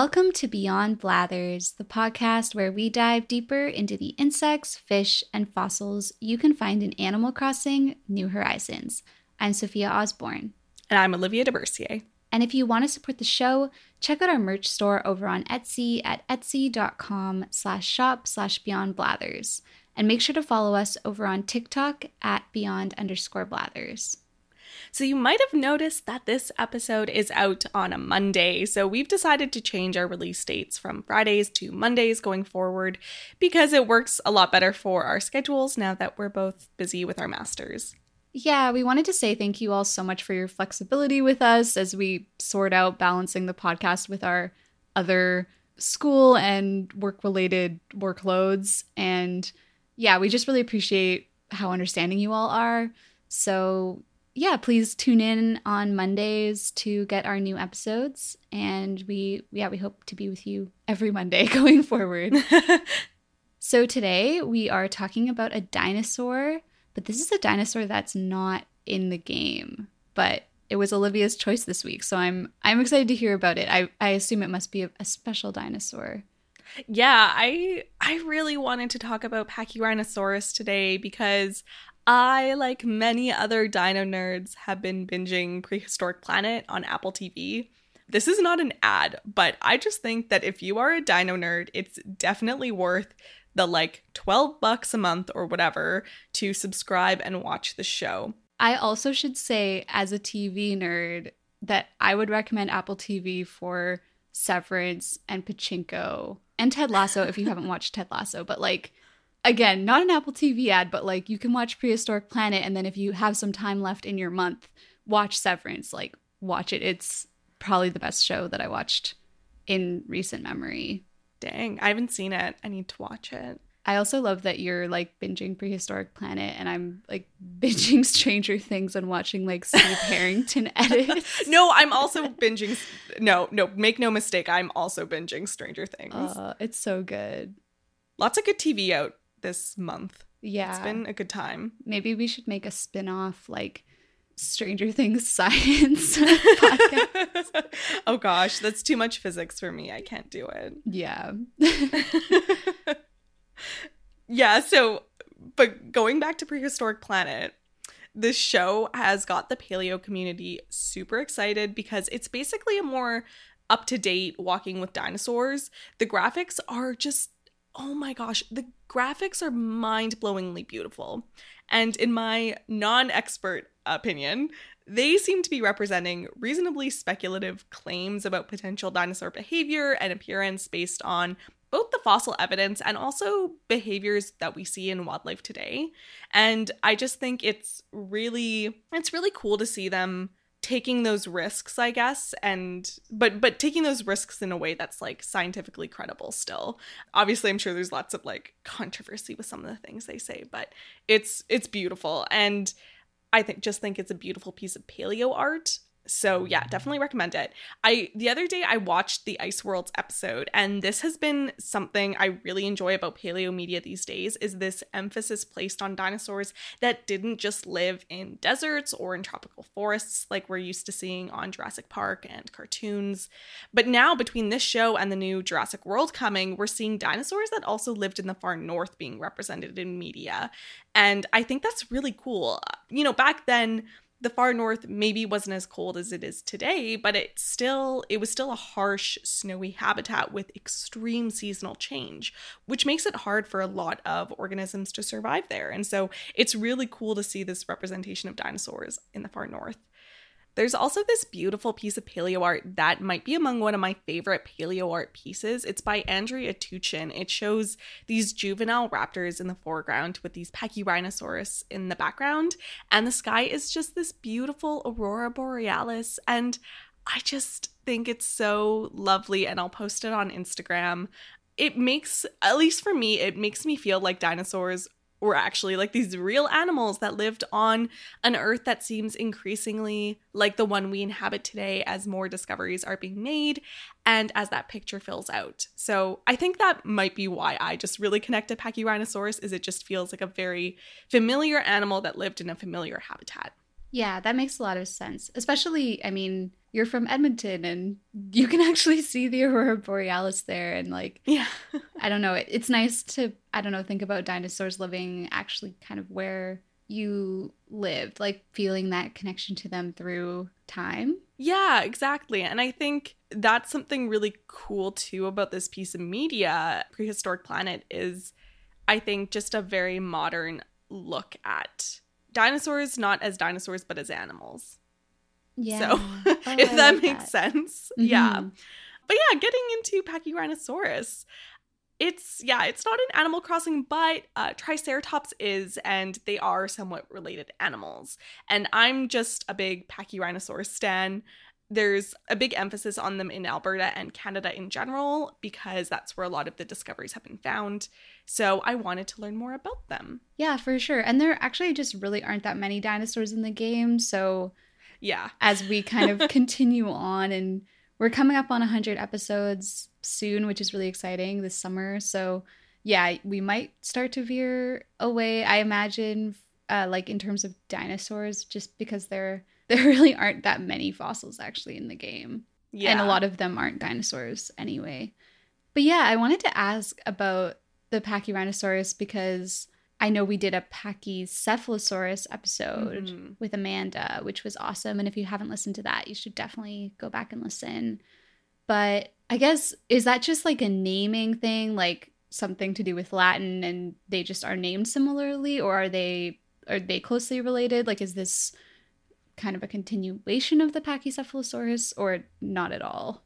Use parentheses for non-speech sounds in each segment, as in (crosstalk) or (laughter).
Welcome to Beyond Blathers, the podcast where we dive deeper into the insects, fish, and fossils you can find in Animal Crossing New Horizons. I'm Sophia Osborne. And I'm Olivia DeBercier. And if you want to support the show, check out our merch store over on Etsy at etsy.com slash shop slash beyond blathers. And make sure to follow us over on TikTok at beyond underscore blathers. So, you might have noticed that this episode is out on a Monday. So, we've decided to change our release dates from Fridays to Mondays going forward because it works a lot better for our schedules now that we're both busy with our masters. Yeah, we wanted to say thank you all so much for your flexibility with us as we sort out balancing the podcast with our other school and work related workloads. And yeah, we just really appreciate how understanding you all are. So, yeah, please tune in on Mondays to get our new episodes. And we, yeah, we hope to be with you every Monday (laughs) going forward. (laughs) so today we are talking about a dinosaur, but this is a dinosaur that's not in the game, but it was Olivia's choice this week. So I'm, I'm excited to hear about it. I, I assume it must be a, a special dinosaur. Yeah, I I really wanted to talk about Pachyrhinosaurus today because I, like many other dino nerds, have been binging Prehistoric Planet on Apple TV. This is not an ad, but I just think that if you are a dino nerd, it's definitely worth the like 12 bucks a month or whatever to subscribe and watch the show. I also should say, as a TV nerd, that I would recommend Apple TV for Severance and Pachinko and Ted Lasso if you haven't watched Ted Lasso, but like again, not an Apple TV ad, but like you can watch Prehistoric Planet and then if you have some time left in your month, watch Severance. Like watch it. It's probably the best show that I watched in recent memory. Dang, I haven't seen it. I need to watch it. I also love that you're like binging Prehistoric Planet and I'm like (laughs) binging Stranger Things and watching like Steve (laughs) Harrington edits. (laughs) no, I'm also binging. No, no, make no mistake. I'm also binging Stranger Things. Uh, it's so good. Lots of good TV out this month. Yeah. It's been a good time. Maybe we should make a spin off like Stranger Things (laughs) science podcast. (laughs) oh gosh, that's too much physics for me. I can't do it. Yeah. (laughs) yeah, so but going back to Prehistoric Planet, this show has got the paleo community super excited because it's basically a more up to date walking with dinosaurs. The graphics are just oh my gosh, the graphics are mind blowingly beautiful. And in my non expert opinion, they seem to be representing reasonably speculative claims about potential dinosaur behavior and appearance based on both the fossil evidence and also behaviors that we see in wildlife today. And I just think it's really it's really cool to see them taking those risks i guess and but but taking those risks in a way that's like scientifically credible still. Obviously i'm sure there's lots of like controversy with some of the things they say but it's it's beautiful. And i think just think it's a beautiful piece of paleo art so yeah, definitely recommend it. I the other day I watched the Ice Worlds episode and this has been something I really enjoy about paleo media these days is this emphasis placed on dinosaurs that didn't just live in deserts or in tropical forests like we're used to seeing on Jurassic Park and cartoons. But now between this show and the new Jurassic World coming, we're seeing dinosaurs that also lived in the far north being represented in media. And I think that's really cool. You know, back then the far north maybe wasn't as cold as it is today, but it still it was still a harsh snowy habitat with extreme seasonal change, which makes it hard for a lot of organisms to survive there. And so it's really cool to see this representation of dinosaurs in the far north. There's also this beautiful piece of paleo art that might be among one of my favorite paleo art pieces. It's by Andrey Atuchin. It shows these juvenile raptors in the foreground with these Pachyrhinosaurus in the background, and the sky is just this beautiful aurora borealis. And I just think it's so lovely, and I'll post it on Instagram. It makes, at least for me, it makes me feel like dinosaurs were actually like these real animals that lived on an earth that seems increasingly like the one we inhabit today as more discoveries are being made and as that picture fills out. So I think that might be why I just really connect to Pachyrhinosaurus is it just feels like a very familiar animal that lived in a familiar habitat. Yeah, that makes a lot of sense. Especially, I mean, you're from Edmonton and you can (laughs) actually see the aurora borealis there and like Yeah. I don't know, it, it's nice to I don't know, think about dinosaurs living actually kind of where you lived, like feeling that connection to them through time. Yeah, exactly. And I think that's something really cool too about this piece of media, Prehistoric Planet, is I think just a very modern look at dinosaurs, not as dinosaurs, but as animals. Yeah. So, Oh, (laughs) if I that like makes sense. Yeah. Mhm. But yeah, getting into Pachyrhinosaurus. It's yeah, it's not an Animal Crossing, but uh, Triceratops is, and they are somewhat related animals. And I'm just a big Pachyrhinosaurus stan. There's a big emphasis on them in Alberta and Canada in general because that's where a lot of the discoveries have been found. So I wanted to learn more about them. Yeah, for sure. And there actually just really aren't that many dinosaurs in the game, so Yeah. as we kind of (laughs) continue on and we're coming up on 100 episodes soon which is really exciting this summer so yeah we might start to veer away i imagine uh, like in terms of dinosaurs just because there (laughs) there really aren't that many fossils actually in the game Yeah. and a lot of them aren't dinosaurs anyway but yeah i wanted to ask about the pachyrhinosaurus because i know we did a pachycephalosaurus episode Mhm. with Amanda, which was awesome. And if you haven't listened to that, you should definitely go back and listen. But I guess, is that just like a naming thing, like something to do with Latin and they just are named similarly? Or are they are they closely related? Like is this kind of a continuation of the Pachycephalosaurus or not at all?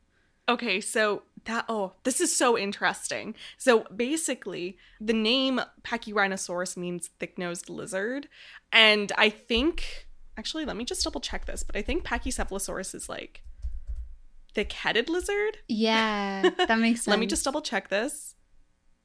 Okay, so that oh, this is so interesting. So basically, the name Pachyrhinosaurus means thick-nosed lizard, and I think actually, let me just double check this, but I think Pachycephalosaurus is like thick-headed lizard. Yeah, (laughs) that makes sense. Let me just double check this.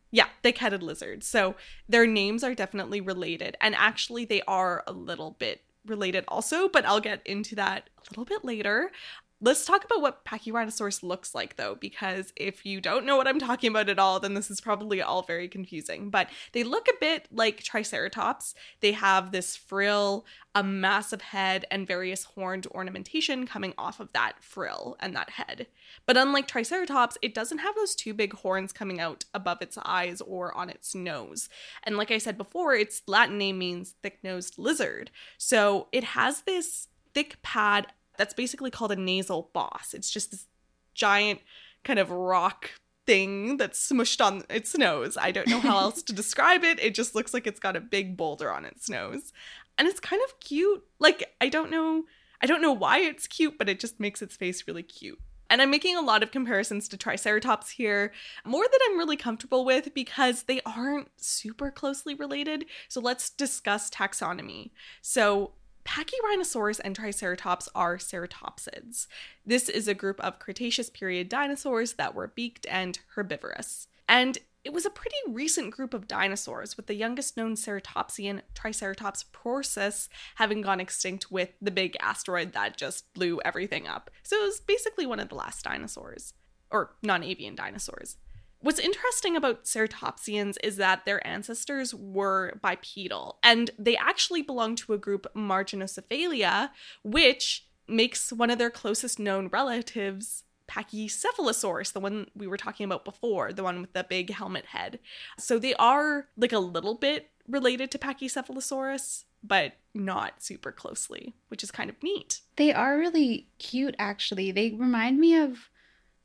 Yeah, thick-headed lizard. So their names are definitely related, and actually, they are a little bit related also. But I'll get into that a little bit later. Let's talk about what Pachyrhinosaurus looks like, though, because if you don't know what I'm talking about at all, then this is probably all very confusing. But they look a bit like Triceratops. They have this frill, a massive head, and various horned ornamentation coming off of that frill and that head. But unlike Triceratops, it doesn't have those two big horns coming out above its eyes or on its nose. And like I said before, its Latin name means thick nosed lizard. So it has this thick pad that's basically called a nasal boss. It's just this giant kind of rock thing that's smushed on its nose. I don't know how else to describe it. It just looks like it's got a big boulder on its nose. And it's kind of cute. Like I don't know I don't know why it's cute, but it just makes its face really cute. And I'm making a lot of comparisons to Triceratops here, more that I'm really comfortable with because they aren't super closely related. So let's discuss taxonomy. So, Pachyrhinosaurus and Triceratops are ceratopsids. This is a group of Cretaceous period dinosaurs that were beaked and herbivorous. And it was a pretty recent group of dinosaurs, with the youngest known ceratopsian, Triceratops prorsus, having gone extinct with the big asteroid that just blew everything up. So it was basically one of the last dinosaurs, or non avian dinosaurs. What's interesting about ceratopsians is that their ancestors were bipedal, and they actually belong to a group Marginocephalia, which makes one of their closest known relatives Pachycephalosaurus, the one we were talking about before, the one with the big helmet head. So they are like a little bit related to Pachycephalosaurus, but not super closely, which is kind of neat. They are really cute, actually. They remind me of,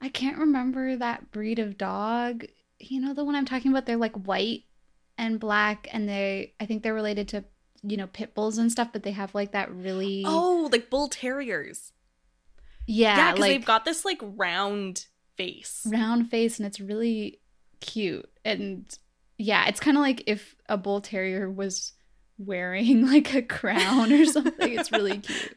I can't remember that breed of dog. You know, the one I'm talking about? They're like white and black, and they, I think they're related to, you know, pit bulls and stuff, but they have like that really. Oh, like bull terriers. yeah, Yeah, because like they've got this like round face. round face, and it's really cute. And yeah, it's kind of like if a bull terrier was wearing (laughs) like a crown or something. it's really (laughs) cute.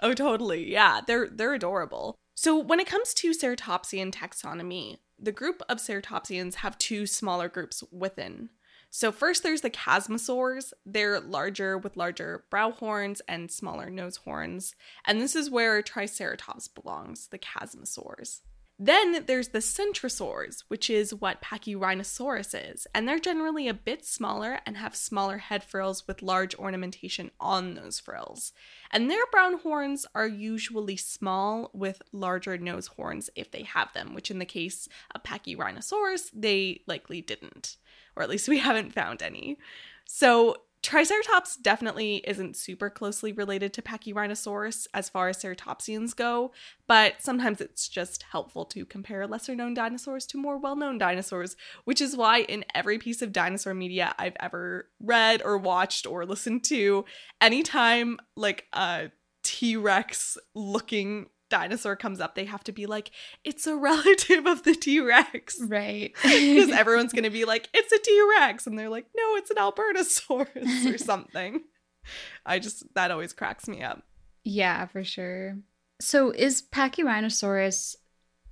Oh, totally. Yeah, they're they're adorable. So when it comes to ceratopsian taxonomy, the group of ceratopsians have two smaller groups within. So first there's the chasmosaurs. They're larger with larger brow horns and smaller nose horns. And this is where Triceratops belongs, the chasmosaurs. Then there's the centrosaurs, which is what Pachyrhinosaurus is, and they're generally a bit smaller and have smaller head frills with large ornamentation on those frills. And their brown horns are usually small with larger nose horns if they have them, which in the case of Pachyrhinosaurus, they likely didn't, or at least we (laughs) haven't found any. So Triceratops definitely isn't super closely related to Pachyrhinosaurus as far as ceratopsians go, but sometimes it's just helpful to compare lesser known dinosaurs to more well known dinosaurs, which is why in every piece of dinosaur media I've ever read or watched or listened to, anytime like a T Rex looking dinosaur comes up, they have to be like, it's a relative of the T Rex. Right. (laughs) Because everyone's going (laughs) to be like, it's a T Rex. And they're like, no, it's an Albertosaurus or (laughs) something. I just, that always cracks me up. Yeah, for sure. So is Pachyrhinosaurus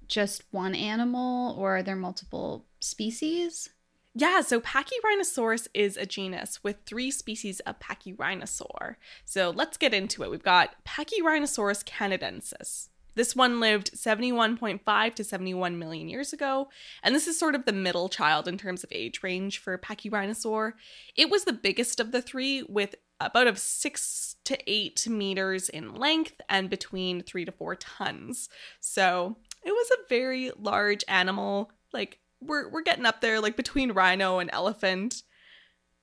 just one animal or are there multiple species? Yeah, so Pachyrhinosaurus is a genus with three species of Pachyrhinosaur. So let's get into it. We've got Pachyrhinosaurus canadensis. This one lived 71.5 to 71 million years ago, and this is sort of the middle child in terms of age range for Pachyrhinosaur. It was the biggest of the three, with about of six to eight meters in length and between three to four tons. So it was a very large animal, like we're we're getting up there like between rhino and elephant.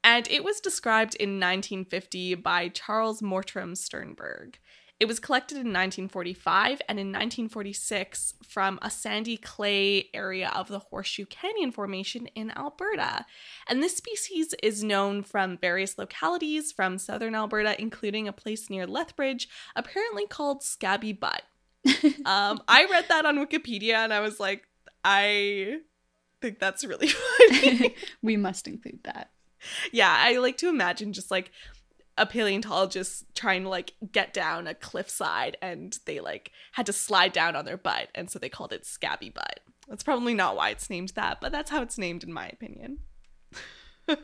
And it was described in 1950 by Charles Mortram Sternberg. It was collected in 1945 and in 1946 from a sandy clay area of the Horseshoe Canyon Formation in Alberta. And this species is known from various localities from southern Alberta, including a place near Lethbridge, apparently called Scabby Butt. (laughs) um, I read that on Wikipedia and I was like, I think that's really (laughs) funny. (laughs) we must include that. Yeah, I like to imagine just like a paleontologist trying to like get down a cliffside and they like had to slide down on their butt and so they called it scabby butt. That's probably not why it's named that, but that's how it's named in my opinion. (laughs)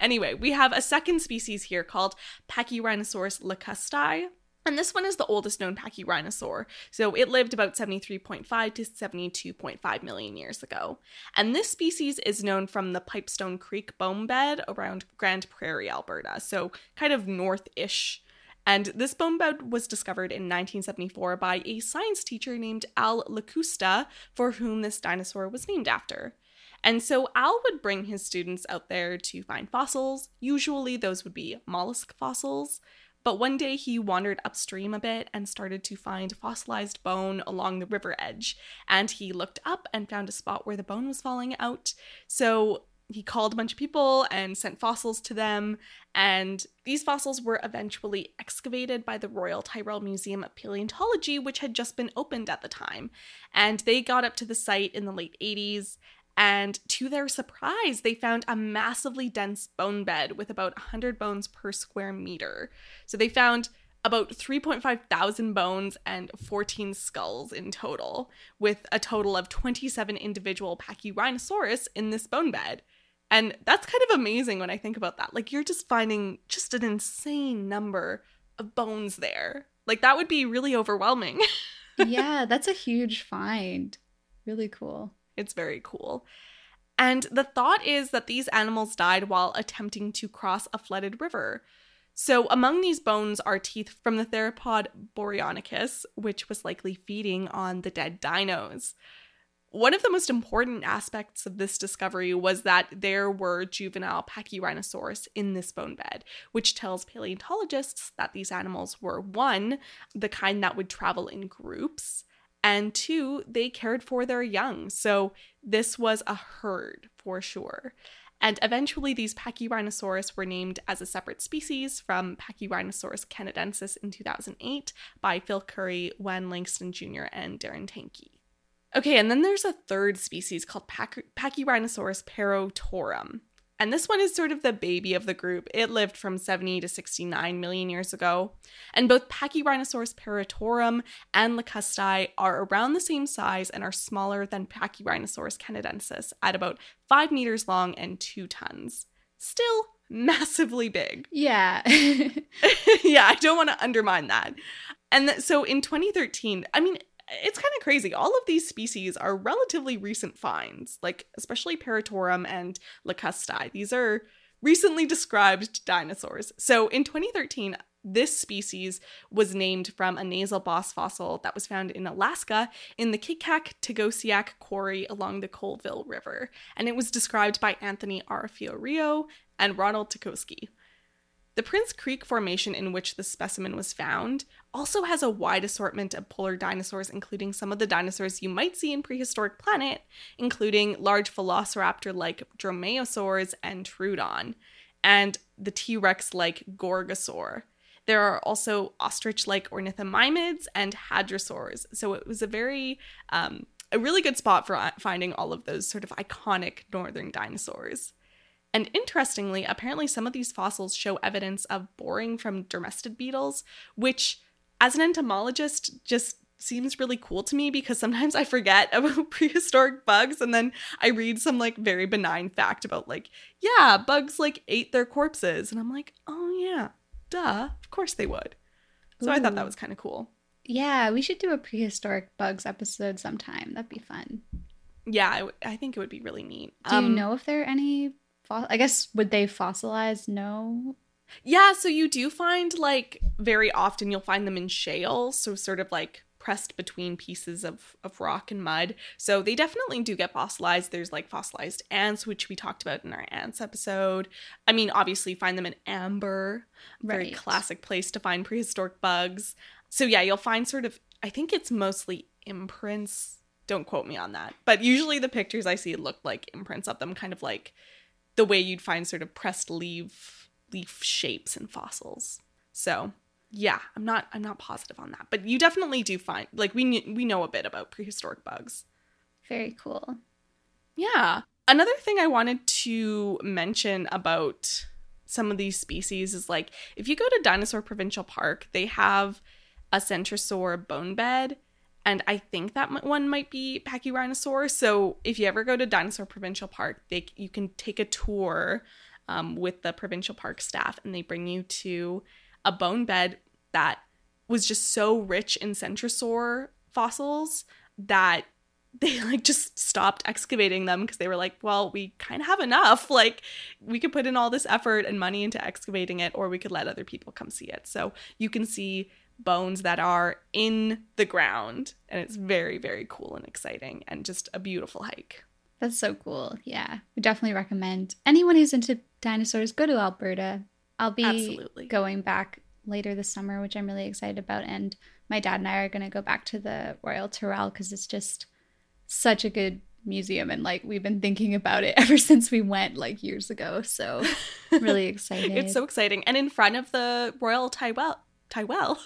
anyway, we have a second species here called Pachyrhinosaurus lakustai. And this one is the oldest known pachyrhinosaur. So it lived about 73.5 to 72.5 million years ago. And this species is known from the Pipestone Creek bone bed around Grande Prairie, Alberta. So kind of north ish. And this bone bed was discovered in 1974 by a science teacher named Al Lakusta, for whom this dinosaur was named after. And so Al would bring his students out there to find fossils. Usually, those would be mollusk fossils. But one day he wandered upstream a bit and started to find fossilized bone along the river edge. And he looked up and found a spot where the bone was falling out. So he called a bunch of people and sent fossils to them. And these fossils were eventually excavated by the Royal Tyrrell Museum of Paleontology, which had just been opened at the time. And they got up to the site in the late 80s and to their surprise, they found a massively dense bone bed with about 100 bones per square meter. So they found about 3.5 thousand bones and 14 skulls in total, with a total of 27 individual Pachyrhinosaurus in this bone bed. And that's kind of amazing when I think about that. Like, you're just finding just an insane number of bones there. Like, that would be really overwhelming. (laughs) yeah, that's a huge find. Really cool. It's very cool. And the thought is that these animals died while attempting to cross a flooded river. So, among these bones are teeth from the theropod Boreonykus, which was likely feeding on the dead dinos. One of the most important aspects of this discovery was that there were juvenile Pachyrhinosaurus in this bone bed, which tells paleontologists that these animals were one, the kind that would travel in groups, and two, they cared for their young. So this was a herd for sure. And eventually, these Pachyrhinosaurus were named as a separate species from Pachyrhinosaurus canadensis in 2008 by Phil Currie, Wann Langston Jr., and Darren Tanke. Okay, and then there's a third species called Pach- Pachyrhinosaurus perotorum. And this one is sort of the baby of the group. It lived from 70 to 69 million years ago. And both Pachyrhinosaurus perotorum and lakustai are around the same size and are smaller than Pachyrhinosaurus canadensis at about 5 meters long and 2 tons. Still massively big. (laughs) Yeah. (laughs) yeah, I don't want to undermine that. And th- so in 2013, I mean, it's kind of crazy. All of these species are relatively recent finds, like especially Perotorum and Lakustai. These are recently described dinosaurs. So in 2013, this species was named from a nasal boss fossil that was found in Alaska in the Kikak Tegoseak quarry along the Colville River, and it was described by Anthony R. Fiorillo and Ronald Tykoski. The Prince Creek Formation in which the specimen was found also has a wide assortment of polar dinosaurs, including some of the dinosaurs you might see in prehistoric planet, including large velociraptor like dromaeosaurs and Troodon, and the T Rex like Gorgosaur. There are also ostrich like ornithomimids and hadrosaurs. So it was a very, um, a really good spot for finding all of those sort of iconic northern dinosaurs. And interestingly, apparently some of these fossils show evidence of boring from dermestid beetles, which, as an entomologist, just seems really cool to me because sometimes I forget (laughs) about prehistoric bugs and then I read some like very benign fact about like, yeah, bugs like ate their corpses. And I'm like, oh yeah, duh, of course they would. So Ooh. I thought that was kind of cool. Yeah, we should do a prehistoric bugs episode sometime. That'd be fun. Yeah, I, w- I think it would be really neat. Do um, you know if there are any? Fo- I guess would they fossilize? No. Yeah, so you do find like very often you'll find them in shale, so sort of like pressed between pieces of, of rock and mud. So they definitely do get fossilized. There's like fossilized ants, which we talked about in our ants episode. I mean, obviously, find them in amber, very right. classic place to find prehistoric bugs. So yeah, you'll find sort of, I think it's mostly imprints. Don't quote me on that. But usually the pictures I see look like imprints of them, kind of like the way you'd find sort of pressed leaf leaf shapes in fossils. So yeah, I'm not I'm not positive on that, but you definitely do find like we we know a bit about prehistoric bugs. Very cool. Yeah. Another thing I wanted to mention about some of these species is like if you go to Dinosaur Provincial Park, they have a centrosaur bone bed and I think that one might be Pachyrhinosaur. So if you ever go to Dinosaur Provincial Park, they you can take a tour um, with the provincial park staff, and they bring you to a bone bed that was just so rich in centrosaur fossils that (laughs) they like just stopped excavating them because they were like, well, we kind of have enough. (laughs) Like, we could put in all this effort and money into excavating it, or we could let other people come see it. So you can see bones that are in the ground, and it's very, very cool and exciting and just a beautiful hike. That's so cool. Yeah. We definitely recommend anyone who's into dinosaurs go to Alberta. I'll be Absolutely. going back later this summer, which I'm really excited about. And my dad and I are going to go back to the Royal Tyrrell because it's just such a good museum. And like we've been thinking about it (laughs) ever since we went like years ago. So (laughs) really excited. it's so exciting. And in front of the Royal Tyrrell, Tyrell,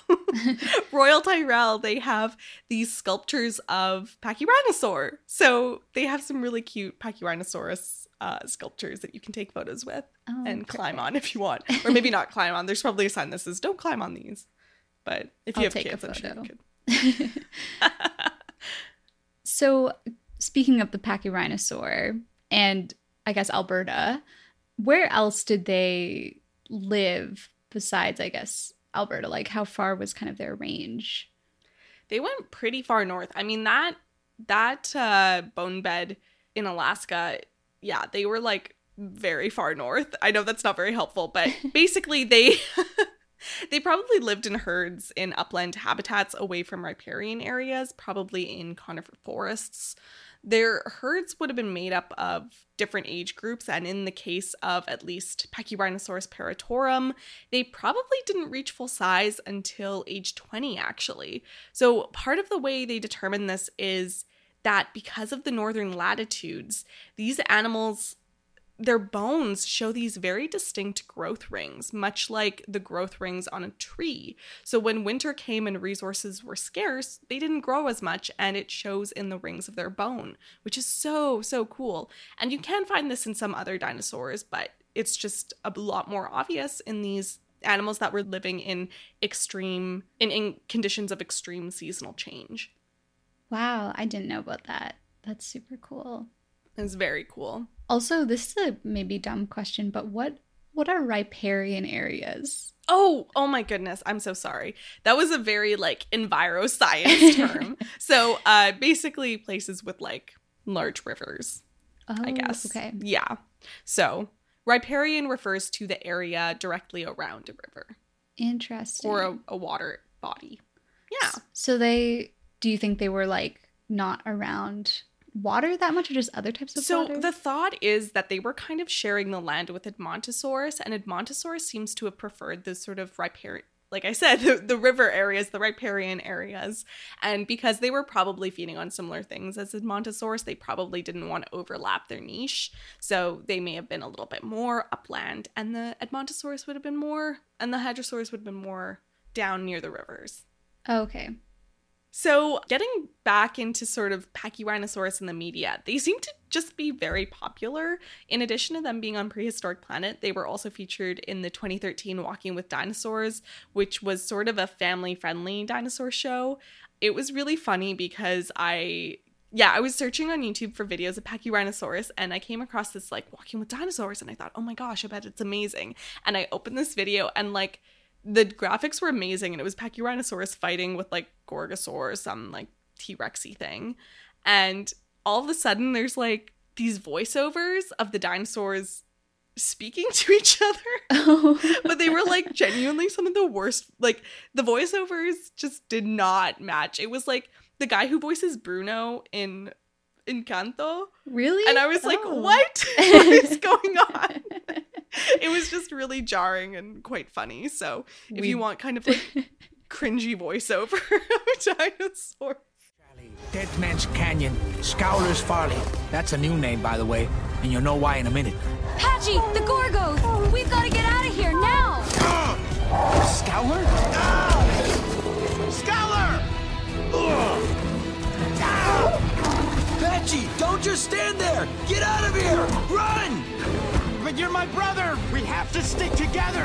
(laughs) Royal Tyrrell, they have these sculptures of Pachyrhinosaur. So they have some really cute Pachyrhinosaurus uh, sculptures that you can take photos with oh, and perfect. climb on if you want, or maybe not climb on. There's probably a sign that says "Don't climb on these," but if you I'll have kids, I'm sure you could. (laughs) (laughs) so, speaking of the Pachyrhinosaur and I guess Alberta, where else did they live besides, I guess, Alberta? Like, how far was kind of their range? They went pretty far north. I mean that that uh, bone bed in Alaska yeah, they were like very far north. I know that's not very helpful, but (laughs) basically they (laughs) they probably lived in herds in upland habitats away from riparian areas, probably in conifer forests. Their herds would have been made up of different age groups, and in the case of at least Pachyrhinosaurus perotorum, they probably didn't reach full size until age 20, actually. So, part of the way they determine this is that because of the northern latitudes, these animals their bones show these very distinct growth rings, much like the growth rings on a tree. So when winter came and resources were scarce, they didn't grow as much, and it shows in the rings of their bone, which is so, so cool. And you can find this in some other dinosaurs, but it's just a lot more obvious in these animals that were living in extreme in, in conditions of extreme seasonal change. Wow, I didn't know about that. That's super cool. It's very cool. Also, this is a maybe dumb question, but what what are riparian areas? Oh, oh my goodness. I'm so sorry. That was a very like enviro science (laughs) term. so, uh basically places with like large rivers, Oh, I guess. Okay. Yeah. So, riparian refers to the area directly around a river Interesting. or a, a water body. Yeah. So they do you think they were like not around water that much or just other types of So water? the thought is that they were kind of sharing the land with Edmontosaurus, and Edmontosaurus seems to have preferred the sort of riparian, like I said, (laughs) the, the river areas, the riparian areas, and because they were probably feeding on similar things as Edmontosaurus, they probably didn't want to overlap their niche. So they may have been a little bit more upland, and the Edmontosaurus would have been more, and the Hadrosaurus would have been more down near the rivers. Okay. So, getting back into sort of Pachyrhinosaurus in the media, they seem to just be very popular. In addition to them being on Prehistoric Planet, they were also featured in the 2013 Walking with Dinosaurs, which was sort of a family friendly dinosaur show. It was really funny because I. Yeah, I was searching on YouTube for videos of Pachyrhinosaurus and I came across this like walking with dinosaurs and I thought, "Oh my gosh, I bet it's amazing." And I opened this video and like the graphics were amazing and it was Pachyrhinosaurus fighting with like Gorgosaur, some like T-Rexy thing. And all of a sudden there's like these voiceovers of the dinosaurs speaking (laughs) to each other. (laughs) Oh. But they were like genuinely some of the worst like the voiceovers just did not match. It was like the guy who voices Bruno in Encanto. really? And I was like, Oh. what? what (laughs) is going on? It was just really jarring and quite funny. So if We- you want kind of like (laughs) cringy voiceover (laughs) of dinosaur. Dead Man's Canyon, Scowler's Folly. That's a new name, by the way, and you'll know why in a minute. Patchy, the Gorgos! We've got to get out of here now! Scowler? Scholar! Patchy, don't just stand there! Get out of here! Run! But you're my brother! We have to stick together!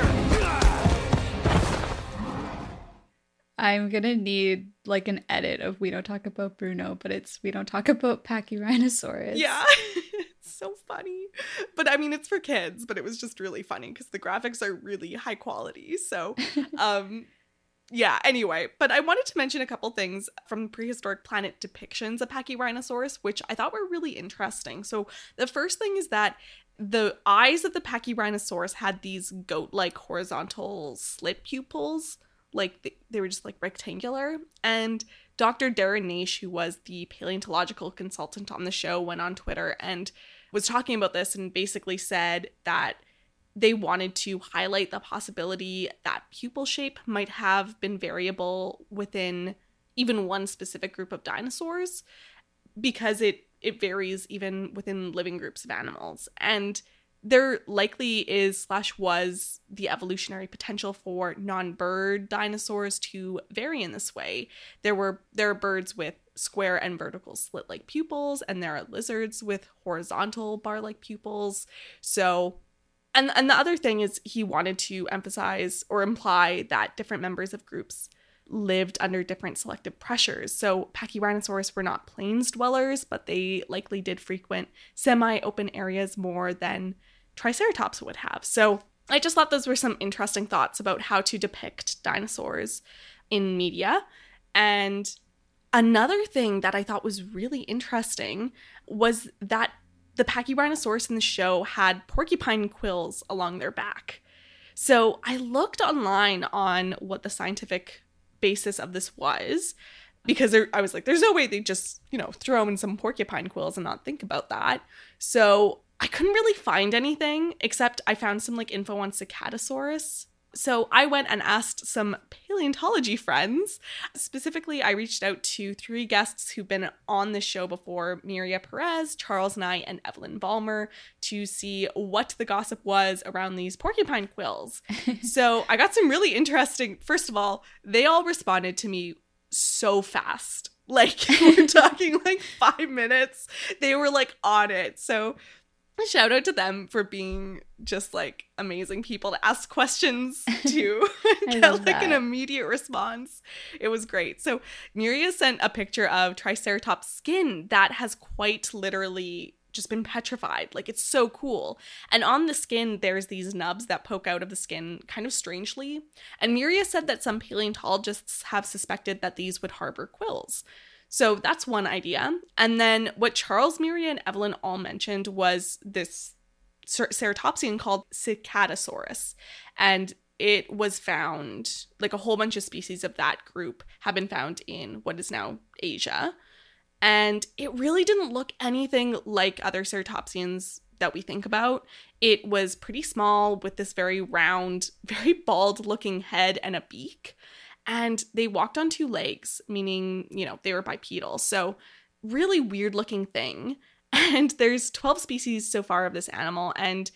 I'm gonna need like an edit of we don't talk about Bruno, but it's we don't talk about Pachyrhinosaurus. Yeah. (laughs) it's so funny. But I mean it's for kids, but it was just really funny because the graphics are really high quality. So (laughs) um yeah, anyway, but I wanted to mention a couple things from prehistoric planet depictions of Pachyrhinosaurus, which I thought were really interesting. So the first thing is that the eyes of the Pachyrhinosaurus had these goat-like horizontal slit pupils, like they, they were just like rectangular. And Dr. Darren Naish, who was the paleontological consultant on the show, went on Twitter and was talking about this and basically said that they wanted to highlight the possibility that pupil shape might have been variable within even one specific group of dinosaurs because it it varies even within living groups of animals. And there likely is slash was the evolutionary potential for non-bird dinosaurs to vary in this way. There were there are birds with square and vertical slit like pupils and there are lizards with horizontal bar like pupils. So and and the other thing is he wanted to emphasize or imply that different members of groups lived under different selective pressures. So Pachyrhinosaurus were not plains dwellers, but they likely did frequent semi-open areas more than Triceratops would have. So I just thought those were some interesting thoughts about how to depict dinosaurs in media. And another thing that I thought was really interesting was that the Pachyrhinosaurus in the show had porcupine quills along their back. So I looked online on what the scientific basis of this was because there, I was like, there's no way they just, you know, throw in some porcupine quills and not think about that. So I couldn't really find anything except I found some like info on Psittacosaurus. So I went and asked some paleontology friends. Specifically, I reached out to three guests who've been on the show before Miria Perez, Charles Nye, and Evelyn Balmer to see what the gossip was around these porcupine quills. (laughs) so I got some really interesting, first of all, they all responded to me so fast. Like, (laughs) we're (laughs) talking like five minutes. They were like on it. So shout out to them for being just like amazing people to ask questions (laughs) to I and love (laughs) get like an immediate response. It was great. So Miria sent a picture of Triceratops skin that has quite literally just been petrified. Like it's so cool. And on the skin, there's these nubs that poke out of the skin kind of strangely. And Miria said that some paleontologists have suspected that these would harbor quills. So that's one idea. And then what Charles, Miria, and Evelyn all mentioned was this cer- ceratopsian called Psittacosaurus. And it was found, like a whole bunch of species of that group have been found in what is now Asia. And it really didn't look anything like other ceratopsians that we think about. It was pretty small with this very round, (laughs) very bald looking head and a beak. And they walked on two legs, meaning, you know, they were bipedal. So, really weird looking thing. (laughs) And there's 12 species so far of this animal, and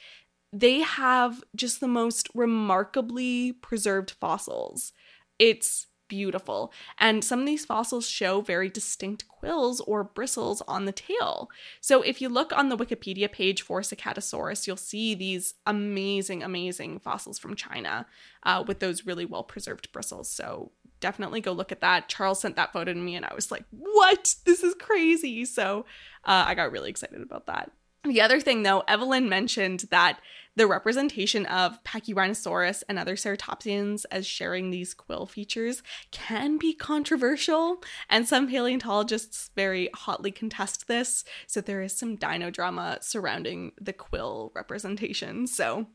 they have just the most remarkably preserved fossils. It's beautiful. And some of these fossils show very distinct quills or bristles on the tail. So if you look on the Wikipedia page for Psittacosaurus, you'll see these amazing, amazing fossils from China uh, with those really well preserved bristles. So definitely go look at that. Charles sent that photo to me and I was like, what? This is crazy. So uh, I got really excited about that. The other thing, though, Evelyn mentioned that the representation of Pachyrhinosaurus and other ceratopsians as sharing these quill features can be controversial, and some paleontologists very hotly contest this. So there is some dino drama surrounding the quill representation. So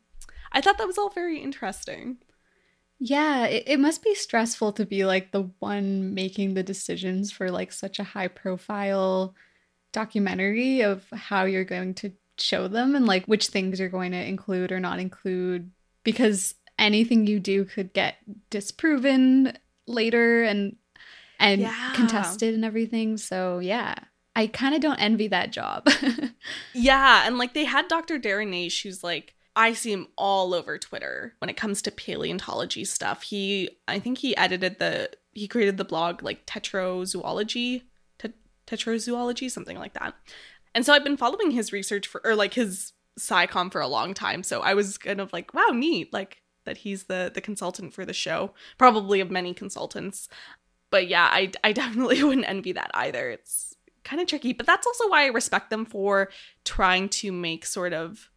I thought that was all very interesting. Yeah, it, it must be stressful to be like the one making the decisions for like such a high profile documentary of how you're going to show them and like which things you're going to include or not include because anything you do could get disproven later and and Yeah. contested and everything. So yeah, I kind of don't envy that job. (laughs) Yeah, and like they had Dr. Darren Naish, who's like, I see him all over Twitter when it comes to paleontology stuff. He, I think he edited the, he created the blog like Tetrozoology, Tet- Tetrozoology, something like that. And so I've been following his research for, or like his SciComm for a long time. So I was kind of like, wow, neat, like that he's the the consultant for the show, probably of many consultants. But yeah, I I (laughs) definitely wouldn't envy that either. It's kind of tricky, but that's also why I respect them for trying to make sort of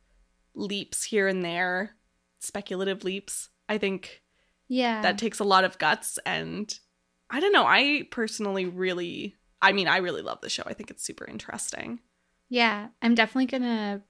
leaps here and there, speculative leaps. I think yeah. that takes a lot of guts and I don't know, I personally really I mean, I really love the show. I think it's super interesting. Yeah, I'm definitely gonna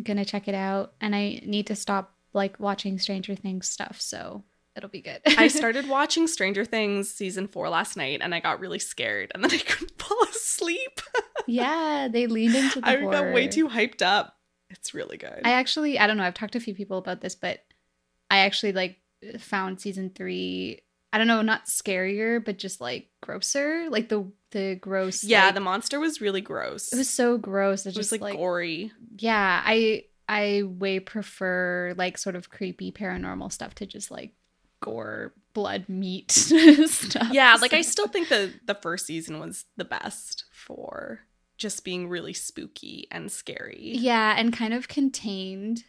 gonna check it out, and I need to stop like watching Stranger Things stuff, so it'll be good. I (laughs) started watching Stranger Things season 4 last night and I got really scared and then (laughs) I couldn't fall asleep. (laughs) yeah, they leaned into the I horror. got way too hyped up. It's really good. I actually, I don't know. I've talked to a few people about this, but I actually like found season three. I don't know, not scarier, but just like grosser. Like the the gross. yeah, like- the monster was really gross. it was so gross. It, It was just like, like, gory. yeah. I I way prefer like sort of creepy paranormal stuff to just like gore, blood, meat (laughs) stuff. Yeah, like I still think the the first season was the best for just being really spooky and scary. yeah, and kind of contained,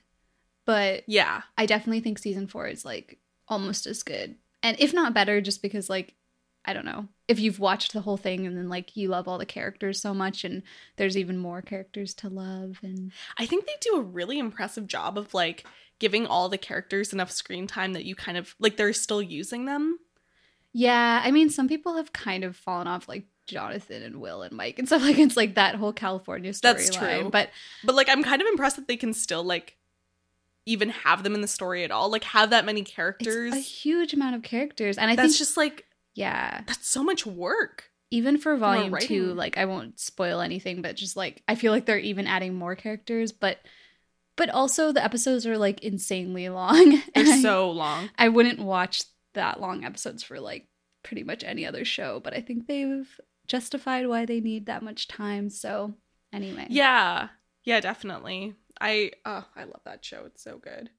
but Yeah. I definitely think season four is like almost as good, and if not better, just because like I don't know if you've watched the whole thing and then like you love all the characters so much, and there's even more characters to love, and I think they do a really impressive job of like giving all the characters enough screen time that you kind of like they're still using them. yeah, I mean some people have kind of fallen off like Jonathan and Will and Mike and stuff (laughs) like it's like that whole California storyline, That's true. but But like I'm kind of impressed that they can still like even have them in the story at all. Like have that many characters. it's a huge amount of characters, and I think that's think just like yeah, that's so much work. even for volume two, like I won't spoil anything, but just like I feel like they're even adding more characters, but but also the episodes are like insanely (laughs) long. They're so long. I wouldn't watch that long episodes for like pretty much any other show, but I think they've justified why they need that much time. So anyway. Yeah. Yeah, definitely. I oh, I love that show. It's so good.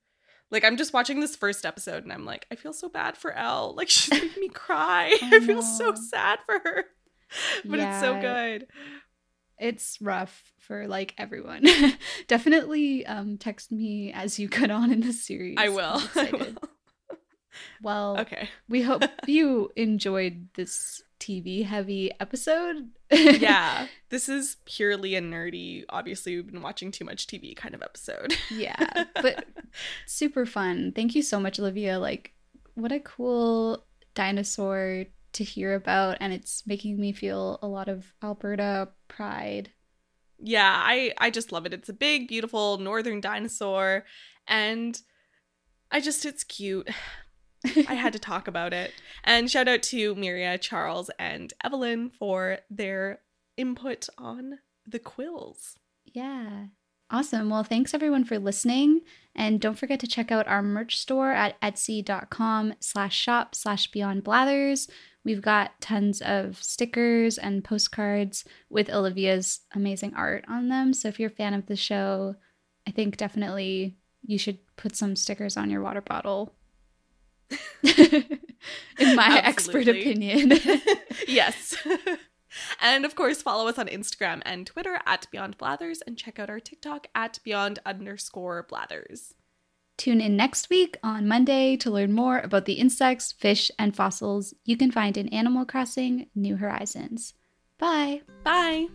Like I'm just watching this first episode and I'm like, I feel so bad for Elle. (laughs) Like she's making me (laughs) cry. I I feel so sad for her. (laughs) But it's so good. It's rough for like everyone. Definitely um text me as you get on in the series. I will. I will. Well, Okay. we hope you enjoyed this TV heavy episode. yeah, (laughs) this is purely a nerdy, obviously, we've been watching too much TV kind of episode. (laughs) yeah, but super fun. Thank you so much, Olivia. Like, what a cool dinosaur to hear about, and it's making me feel a lot of Alberta pride. Yeah, I I just love it. It's a big, beautiful northern dinosaur, and I just it's cute. I had to talk about it. And shout out to Miria, Charles, and Evelyn for their input on the quills. Yeah. Awesome. Well, thanks everyone for listening. And don't forget to check out our merch store at etsy.com slash shop slash beyond blathers. We've got tons of stickers and postcards with Olivia's amazing art on them. So if you're a fan of the show, I think definitely you should put some stickers on your water bottle. (laughs) In my expert opinion. (laughs) yes. (laughs) and of course, follow us on Instagram and Twitter at Beyond Blathers and check out our TikTok at Beyond underscore Blathers. Tune in next week on Monday to learn more about the insects, fish, and fossils you can find in Animal Crossing New Horizons. Bye. Bye.